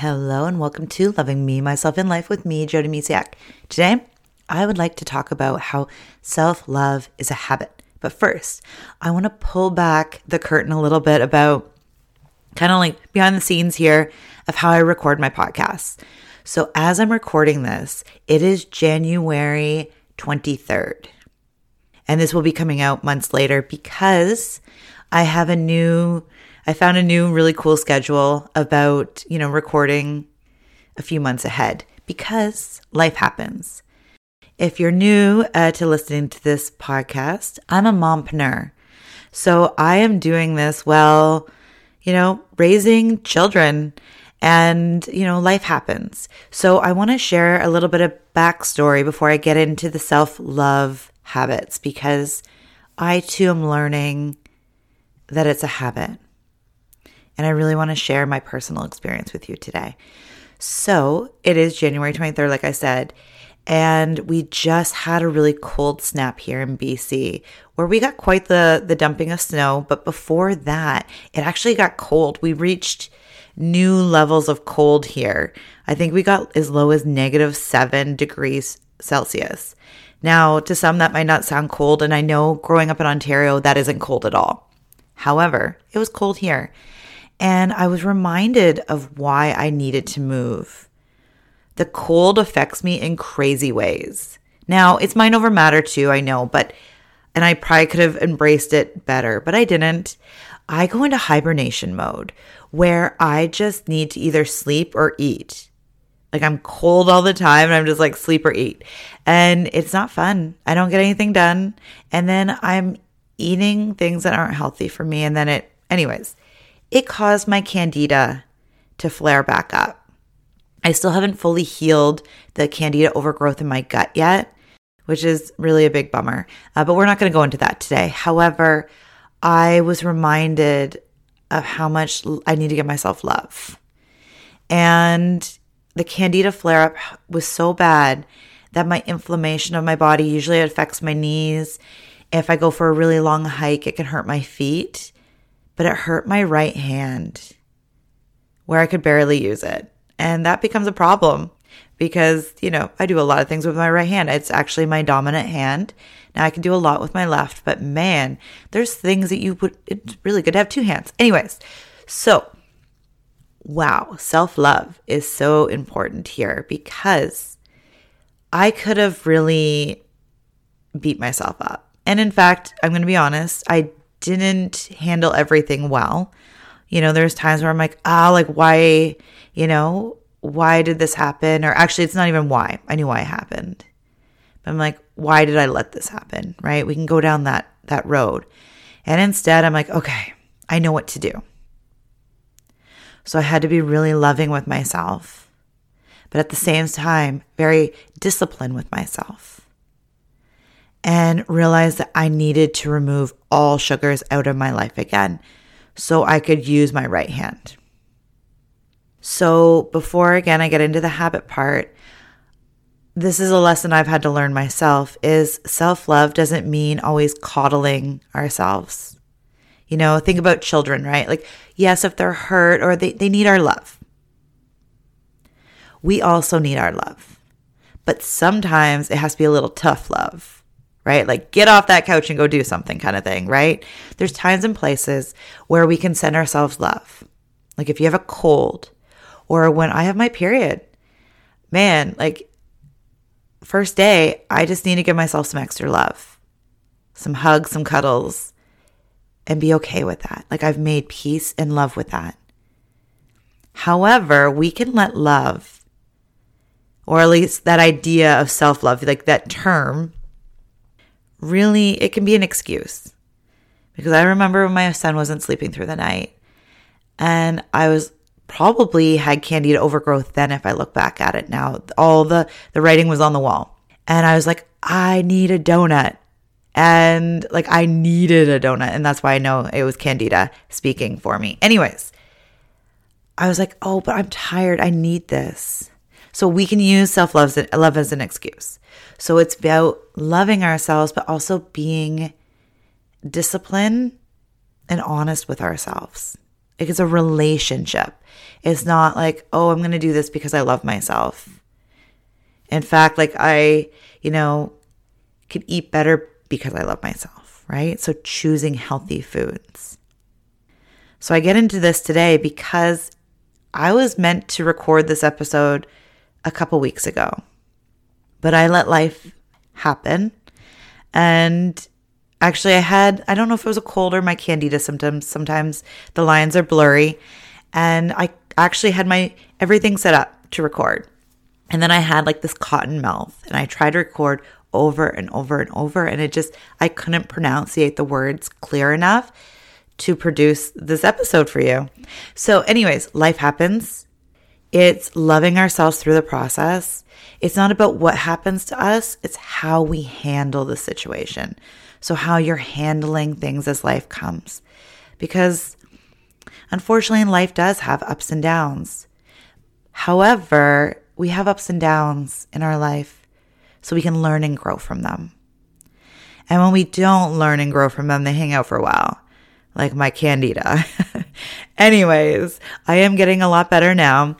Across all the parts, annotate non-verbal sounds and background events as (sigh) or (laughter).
Hello and welcome to Loving Me, Myself in Life with me, Jody Myciak. Today, I would like to talk about how self love is a habit. But first, I want to pull back the curtain a little bit about kind of like behind the scenes here of how I record my podcasts. So, as I'm recording this, it is January 23rd. And this will be coming out months later because I have a new I found a new really cool schedule about, you know, recording a few months ahead because life happens. If you're new uh, to listening to this podcast, I'm a mompreneur. So I am doing this while, you know, raising children and, you know, life happens. So I want to share a little bit of backstory before I get into the self love habits because I too am learning that it's a habit and I really want to share my personal experience with you today. So it is January 23rd, like I said, and we just had a really cold snap here in BC where we got quite the, the dumping of snow. But before that, it actually got cold. We reached new levels of cold here. I think we got as low as negative seven degrees Celsius. Now, to some, that might not sound cold. And I know growing up in Ontario, that isn't cold at all. However, it was cold here. And I was reminded of why I needed to move. The cold affects me in crazy ways. Now, it's mind over matter too, I know, but, and I probably could have embraced it better, but I didn't. I go into hibernation mode where I just need to either sleep or eat. Like I'm cold all the time and I'm just like sleep or eat. And it's not fun. I don't get anything done. And then I'm eating things that aren't healthy for me. And then it, anyways, it caused my candida to flare back up. I still haven't fully healed the candida overgrowth in my gut yet, which is really a big bummer. Uh, but we're not going to go into that today. However, I was reminded of how much I need to give myself love. And the candida flare up was so bad that my inflammation of my body usually affects my knees. If I go for a really long hike, it can hurt my feet but it hurt my right hand where I could barely use it. And that becomes a problem because, you know, I do a lot of things with my right hand. It's actually my dominant hand. Now I can do a lot with my left, but man, there's things that you would, it's really good to have two hands. Anyways, so wow, self love is so important here because I could have really beat myself up. And in fact, I'm going to be honest, I didn't handle everything well. You know, there's times where I'm like, ah, like why, you know, why did this happen? Or actually, it's not even why. I knew why it happened. But I'm like, why did I let this happen? Right? We can go down that that road. And instead, I'm like, okay, I know what to do. So I had to be really loving with myself, but at the same time, very disciplined with myself and realized that I needed to remove all sugars out of my life again so I could use my right hand. So, before again I get into the habit part, this is a lesson I've had to learn myself is self-love doesn't mean always coddling ourselves. You know, think about children, right? Like, yes, if they're hurt or they, they need our love. We also need our love. But sometimes it has to be a little tough love right? Like get off that couch and go do something kind of thing, right? There's times and places where we can send ourselves love. Like if you have a cold or when I have my period, man, like first day, I just need to give myself some extra love, some hugs, some cuddles, and be okay with that. Like I've made peace and love with that. However, we can let love, or at least that idea of self love, like that term, really, it can be an excuse. Because I remember when my son wasn't sleeping through the night and I was probably had candida overgrowth then if I look back at it now. All the the writing was on the wall. And I was like, I need a donut. And like I needed a donut and that's why I know it was candida speaking for me. Anyways, I was like, "Oh, but I'm tired. I need this." So we can use self-love love as an excuse. So it's about loving ourselves, but also being disciplined and honest with ourselves. Like it's a relationship. It's not like, oh, I'm going to do this because I love myself. In fact, like I, you know, could eat better because I love myself, right? So choosing healthy foods. So I get into this today because I was meant to record this episode a couple weeks ago, but I let life happen. And actually, I had, I don't know if it was a cold or my candida symptoms. Sometimes the lines are blurry. And I actually had my everything set up to record. And then I had like this cotton mouth and I tried to record over and over and over. And it just, I couldn't pronunciate the words clear enough to produce this episode for you. So, anyways, life happens. It's loving ourselves through the process. It's not about what happens to us, it's how we handle the situation. So, how you're handling things as life comes. Because unfortunately, life does have ups and downs. However, we have ups and downs in our life so we can learn and grow from them. And when we don't learn and grow from them, they hang out for a while, like my candida. (laughs) Anyways, I am getting a lot better now.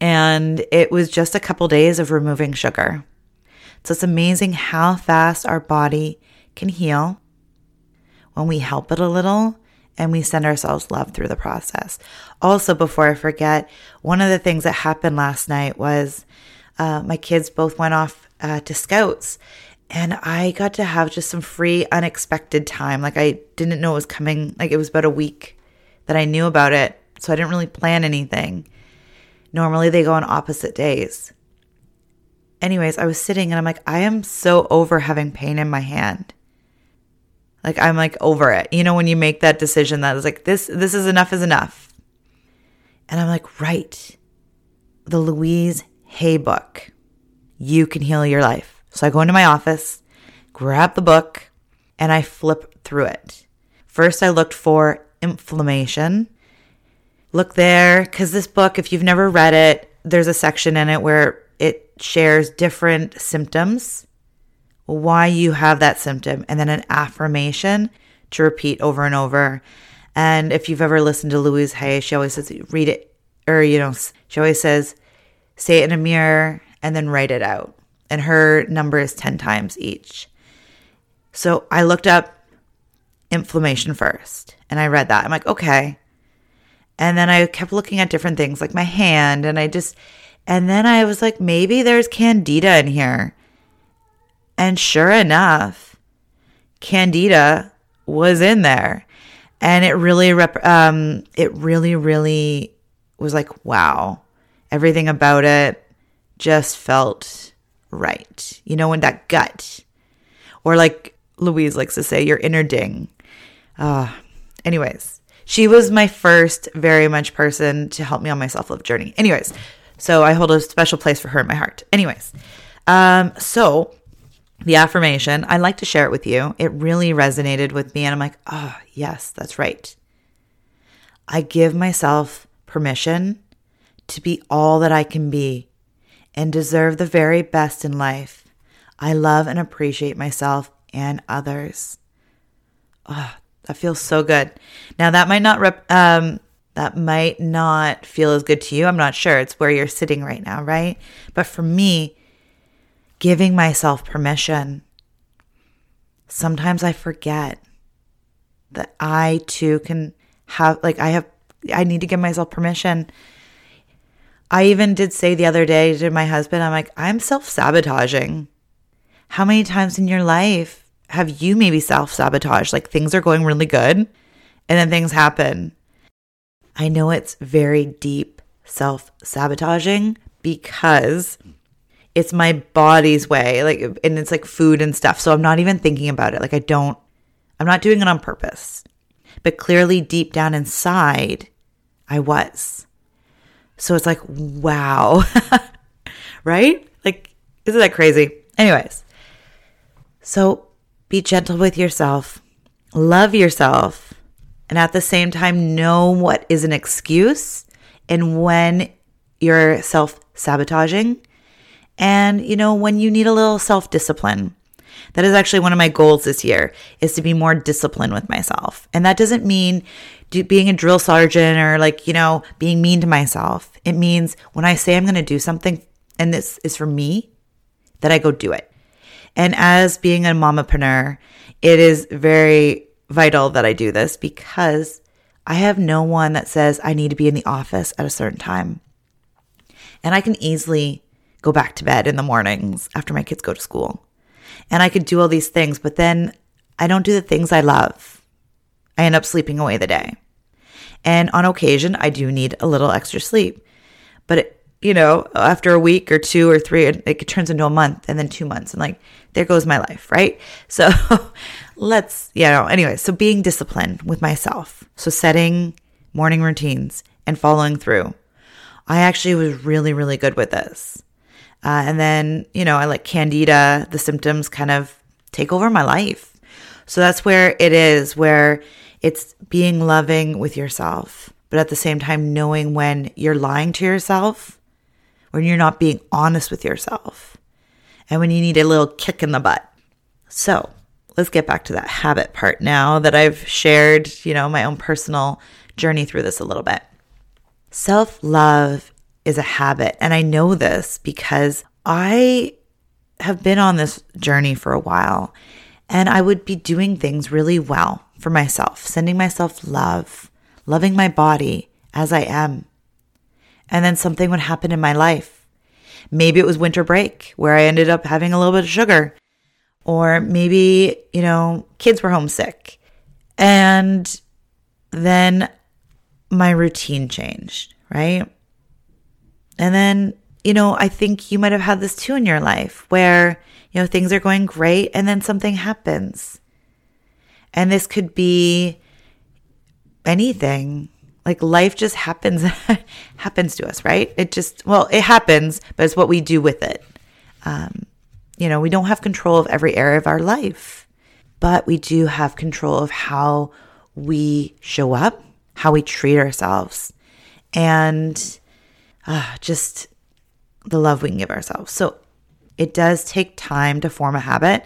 And it was just a couple days of removing sugar. So it's amazing how fast our body can heal when we help it a little and we send ourselves love through the process. Also, before I forget, one of the things that happened last night was uh, my kids both went off uh, to scouts and I got to have just some free, unexpected time. Like, I didn't know it was coming. Like, it was about a week that I knew about it. So I didn't really plan anything. Normally, they go on opposite days. Anyways, I was sitting and I'm like, I am so over having pain in my hand. Like I'm like over it. You know when you make that decision that is like this this is enough is enough. And I'm like, right. The Louise Hay book. You can heal your life. So I go into my office, grab the book, and I flip through it. First I looked for inflammation. Look there cuz this book if you've never read it, there's a section in it where it shares different symptoms why you have that symptom, and then an affirmation to repeat over and over. And if you've ever listened to Louise Hay, she always says, read it, or, you know, she always says, say it in a mirror and then write it out. And her number is 10 times each. So I looked up inflammation first and I read that. I'm like, okay. And then I kept looking at different things like my hand and I just, and then I was like, maybe there's candida in here. And sure enough, Candida was in there. And it really, rep- um, it really, really was like, wow, everything about it just felt right. You know, when that gut, or like Louise likes to say, your inner ding. Uh, anyways, she was my first very much person to help me on my self love journey. Anyways, so I hold a special place for her in my heart. Anyways, um, so the affirmation, I'd like to share it with you. It really resonated with me. And I'm like, oh, yes, that's right. I give myself permission to be all that I can be and deserve the very best in life. I love and appreciate myself and others. Oh, that feels so good. Now that might not rep- um that might not feel as good to you. I'm not sure. It's where you're sitting right now, right? But for me, giving myself permission. Sometimes I forget that I too can have, like, I have, I need to give myself permission. I even did say the other day to my husband, I'm like, I'm self sabotaging. How many times in your life have you maybe self sabotaged? Like things are going really good and then things happen. I know it's very deep self sabotaging because it's my body's way like and it's like food and stuff so i'm not even thinking about it. Like i don't i'm not doing it on purpose. But clearly deep down inside i was. So it's like wow. (laughs) Right? Like isn't that crazy? Anyways. So be gentle with yourself love yourself and at the same time know what is an excuse and when you're self sabotaging and, you know, when you need a little self discipline, That is actually one of my goals this year is to be more disciplined with myself. And that doesn't mean do, being a drill sergeant or like, you know, being mean to myself. It means when I say I'm going to do something and this is for me, that I go do it. And as being a mamapreneur, it is very vital that I do this because I have no one that says I need to be in the office at a certain time. And I can easily go back to bed in the mornings after my kids go to school. And I could do all these things, but then I don't do the things I love. I end up sleeping away the day. And on occasion, I do need a little extra sleep. But, it, you know, after a week or two or three, it, it turns into a month and then two months. And like, there goes my life, right? (laughs) So let's, you know, anyway, so being disciplined with myself. So setting morning routines and following through. I actually was really, really good with this. Uh, and then, you know, I like candida, the symptoms kind of take over my life. So that's where it is, where it's being loving with yourself, but at the same time, knowing when you're lying to yourself, when you're not being honest with yourself, and when you need a little kick in the butt. So let's get back to that habit part now that I've shared, you know, my own personal journey through this a little bit. Self love is a habit. And I know this because I have been on this journey for a while and I would be doing things really well for myself, sending myself love, loving my body as I am. And then something would happen in my life. Maybe it was winter break where I ended up having a little bit of sugar. Or maybe, you know, kids were homesick. And then my routine changed, right? And then, you know, I think you might have had this too in your life where, you know, things are going great and then something happens. And this could be anything. Like life just happens (laughs) happens to us, right? It just well, it happens, but it's what we do with it. Um, you know, we don't have control of every area of our life, but we do have control of how we show up, how we treat ourselves, and uh, just the love we can give ourselves. So it does take time to form a habit.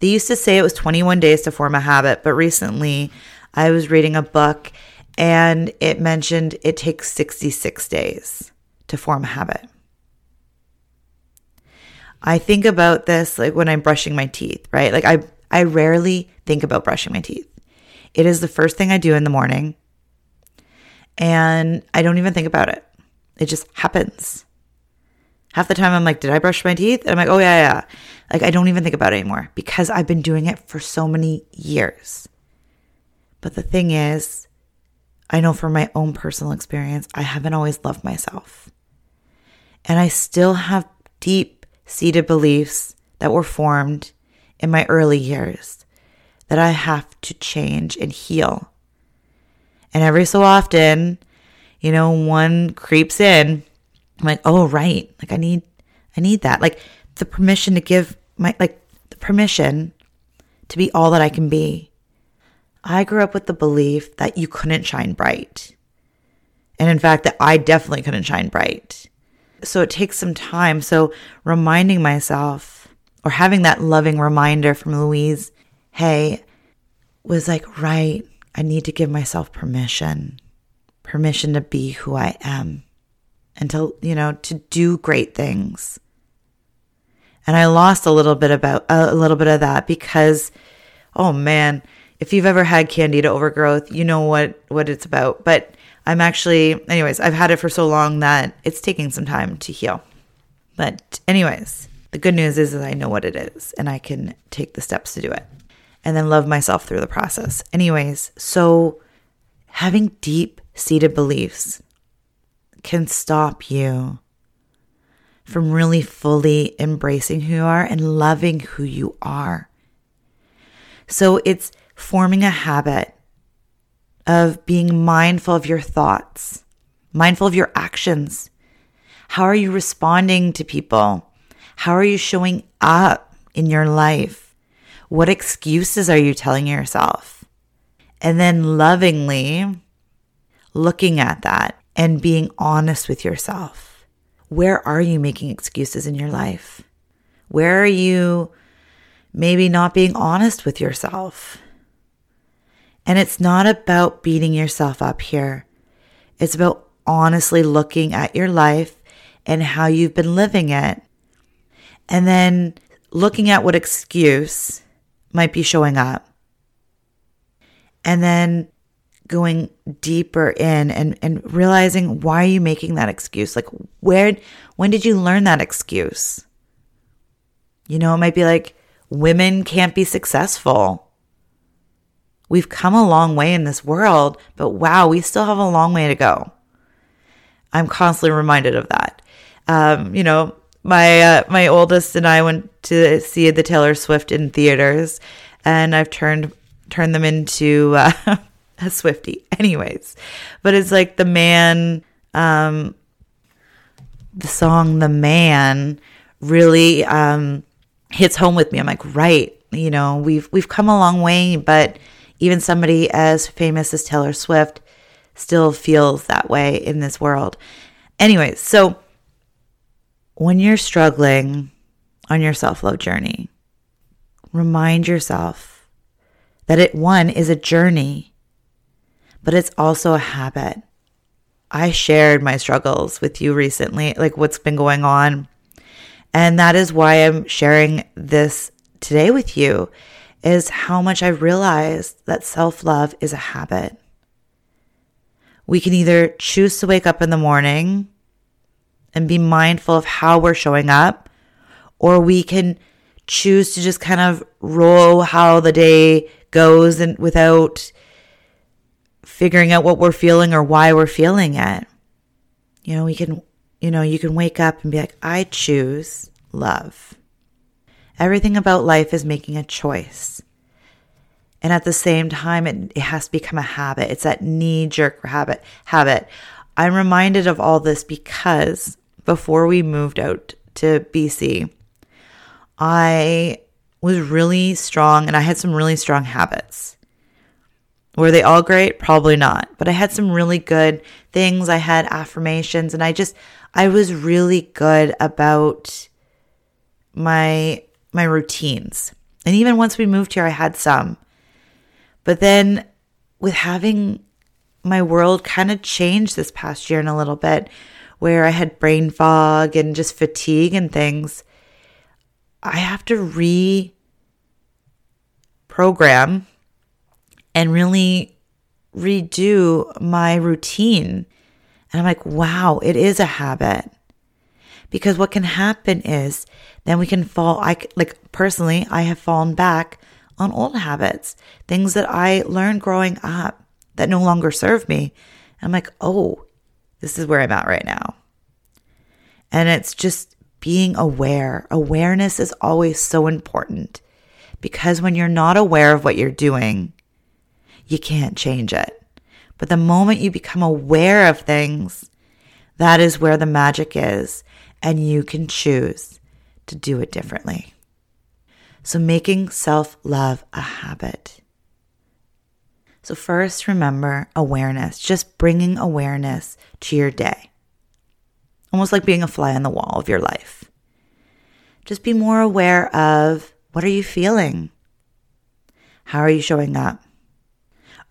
They used to say it was 21 days to form a habit, but recently I was reading a book and it mentioned it takes 66 days to form a habit. I think about this like when I'm brushing my teeth, right? Like I I rarely think about brushing my teeth. It is the first thing I do in the morning. And I don't even think about it. It just happens. Half the time I'm like, did I brush my teeth? And I'm like, oh, yeah, yeah. Like, I don't even think about it anymore because I've been doing it for so many years. But the thing is, I know from my own personal experience, I haven't always loved myself. And I still have deep seated beliefs that were formed in my early years that I have to change and heal. And every so often, you know, one creeps in. I'm like, oh right, like I need, I need that, like the permission to give my, like the permission to be all that I can be. I grew up with the belief that you couldn't shine bright. And in fact, that I definitely couldn't shine bright. So it takes some time. So reminding myself or having that loving reminder from Louise Hay, was like, right, I need to give myself permission permission to be who I am and to, you know, to do great things. And I lost a little bit about a little bit of that because oh man, if you've ever had candida overgrowth, you know what what it's about. But I'm actually anyways, I've had it for so long that it's taking some time to heal. But anyways, the good news is that I know what it is and I can take the steps to do it. And then love myself through the process. Anyways, so having deep seated beliefs can stop you from really fully embracing who you are and loving who you are. So it's forming a habit of being mindful of your thoughts, mindful of your actions. How are you responding to people? How are you showing up in your life? What excuses are you telling yourself? And then lovingly looking at that and being honest with yourself. Where are you making excuses in your life? Where are you maybe not being honest with yourself. And it's not about beating yourself up here. It's about honestly looking at your life and how you've been living it. And then looking at what excuse might be showing up. And then going deeper in and, and realizing why are you making that excuse? Like where when did you learn that excuse? You know, it might be like women can't be successful. We've come a long way in this world, but wow, we still have a long way to go. I'm constantly reminded of that. Um, you know, my uh, my oldest and I went to see the Taylor Swift in theaters, and I've turned turned them into uh, (laughs) a Swiftie, anyways. But it's like the man, um, the song "The Man" really um, hits home with me. I'm like, right, you know, we've we've come a long way, but even somebody as famous as Taylor Swift still feels that way in this world. Anyways, so when you're struggling on your self love journey, remind yourself that it, one, is a journey, but it's also a habit. I shared my struggles with you recently, like what's been going on. And that is why I'm sharing this today with you is how much I've realized that self love is a habit. We can either choose to wake up in the morning and be mindful of how we're showing up, or we can choose to just kind of roll how the day goes and without figuring out what we're feeling or why we're feeling it. You know, we can, you know, you can wake up and be like, I choose love. Everything about life is making a choice. And at the same time, it, it has to become a habit. It's that knee jerk habit. Habit. I'm reminded of all this because before we moved out to BC, I was really strong and I had some really strong habits. Were they all great? Probably not. But I had some really good things. I had affirmations and I just I was really good about my my routines. And even once we moved here I had some. But then with having my world kind of changed this past year in a little bit, where I had brain fog and just fatigue and things, I have to reprogram and really redo my routine. And I'm like, wow, it is a habit. Because what can happen is then we can fall, I like personally, I have fallen back on old habits, things that I learned growing up that no longer serve me. I'm like, oh, this is where I'm at right now. And it's just being aware. Awareness is always so important because when you're not aware of what you're doing, you can't change it. But the moment you become aware of things, that is where the magic is, and you can choose to do it differently. So, making self love a habit. So, first, remember awareness, just bringing awareness to your day, almost like being a fly on the wall of your life. Just be more aware of what are you feeling? How are you showing up?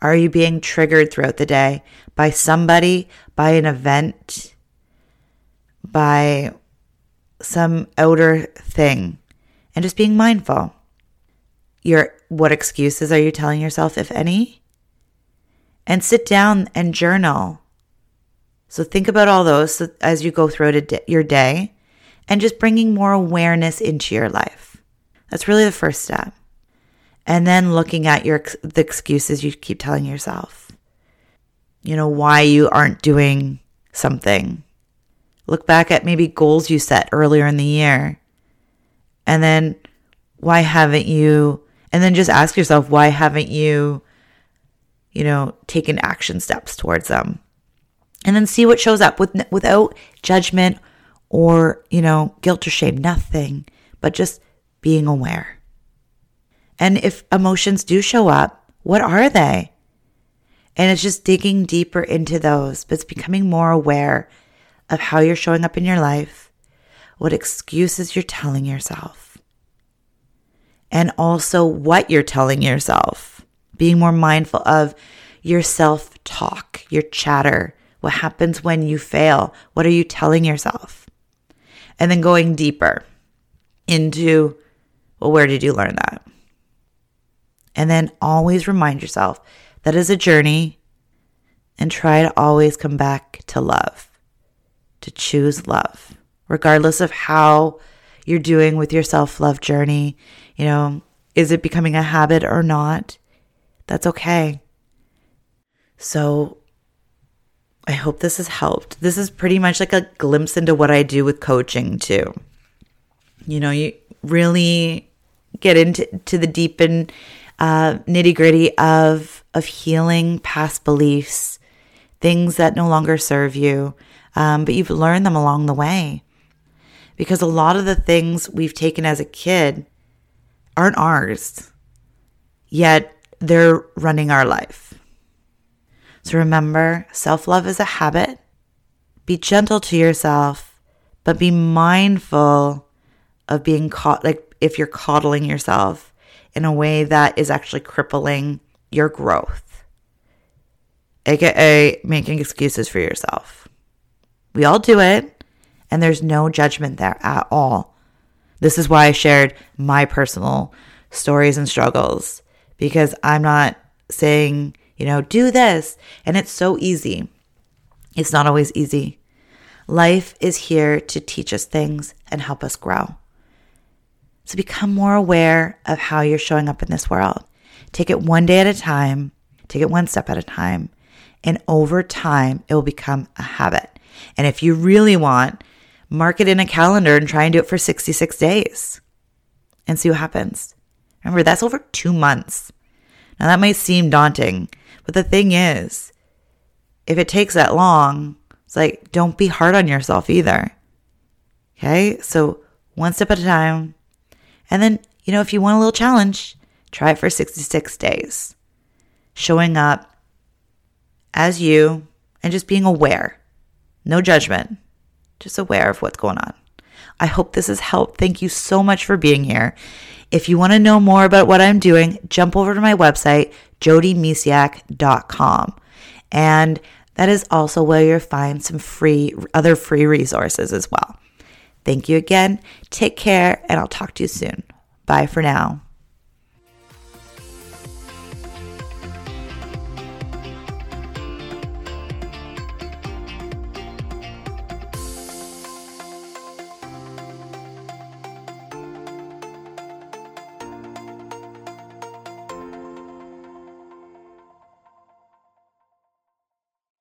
Are you being triggered throughout the day by somebody, by an event, by some outer thing? and just being mindful. Your what excuses are you telling yourself if any? And sit down and journal. So think about all those as you go through your day and just bringing more awareness into your life. That's really the first step. And then looking at your the excuses you keep telling yourself. You know why you aren't doing something. Look back at maybe goals you set earlier in the year and then why haven't you? And then just ask yourself, why haven't you, you know, taken action steps towards them? And then see what shows up with, without judgment or, you know, guilt or shame, nothing, but just being aware. And if emotions do show up, what are they? And it's just digging deeper into those, but it's becoming more aware of how you're showing up in your life what excuses you're telling yourself. and also what you're telling yourself. Being more mindful of your self talk, your chatter, what happens when you fail, what are you telling yourself? And then going deeper into, well, where did you learn that? And then always remind yourself that is a journey and try to always come back to love, to choose love, regardless of how you're doing with your self love journey. You know, is it becoming a habit or not? That's okay. So I hope this has helped. This is pretty much like a glimpse into what I do with coaching too. You know, you really get into to the deep and uh, nitty gritty of of healing past beliefs, things that no longer serve you, um, but you've learned them along the way. Because a lot of the things we've taken as a kid aren't ours, yet they're running our life. So remember, self love is a habit. Be gentle to yourself, but be mindful of being caught, like if you're coddling yourself in a way that is actually crippling your growth, aka making excuses for yourself. We all do it, and there's no judgment there at all. This is why I shared my personal stories and struggles because I'm not saying you know, do this. And it's so easy. It's not always easy. Life is here to teach us things and help us grow. So become more aware of how you're showing up in this world. Take it one day at a time, take it one step at a time, and over time, it will become a habit. And if you really want, mark it in a calendar and try and do it for 66 days and see what happens. Remember, that's over two months. Now, that might seem daunting, but the thing is, if it takes that long, it's like, don't be hard on yourself either. Okay. So one step at a time. And then, you know, if you want a little challenge, try it for 66 days. Showing up as you and just being aware. No judgment, just aware of what's going on. I hope this has helped. Thank you so much for being here. If you want to know more about what I'm doing, jump over to my website, jodymyciak.com. And that is also where you'll find some free, other free resources as well. Thank you again. Take care, and I'll talk to you soon. Bye for now.